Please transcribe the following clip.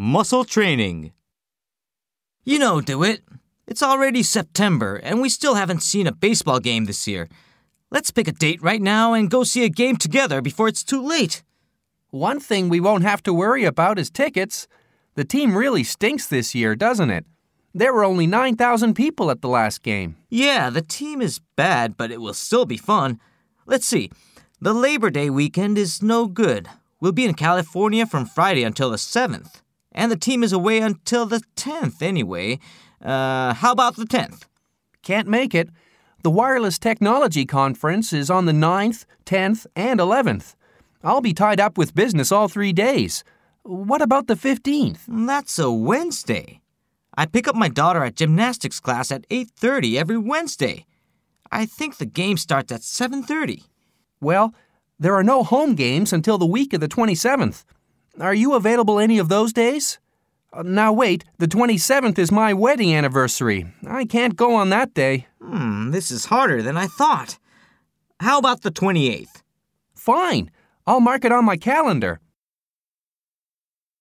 muscle training. You know, DeWitt, it's already September and we still haven't seen a baseball game this year. Let's pick a date right now and go see a game together before it's too late. One thing we won't have to worry about is tickets. The team really stinks this year, doesn't it? There were only 9,000 people at the last game. Yeah, the team is bad, but it will still be fun. Let's see. The Labor Day weekend is no good. We'll be in California from Friday until the 7th. And the team is away until the 10th anyway. Uh, how about the 10th? Can't make it. The Wireless Technology Conference is on the 9th, 10th, and 11th. I'll be tied up with business all three days. What about the 15th? That's a Wednesday. I pick up my daughter at gymnastics class at 8:30 every Wednesday. I think the game starts at 7:30. Well, there are no home games until the week of the 27th. Are you available any of those days? Uh, now wait, the 27th is my wedding anniversary. I can't go on that day. Hmm, this is harder than I thought. How about the 28th? Fine. I'll mark it on my calendar.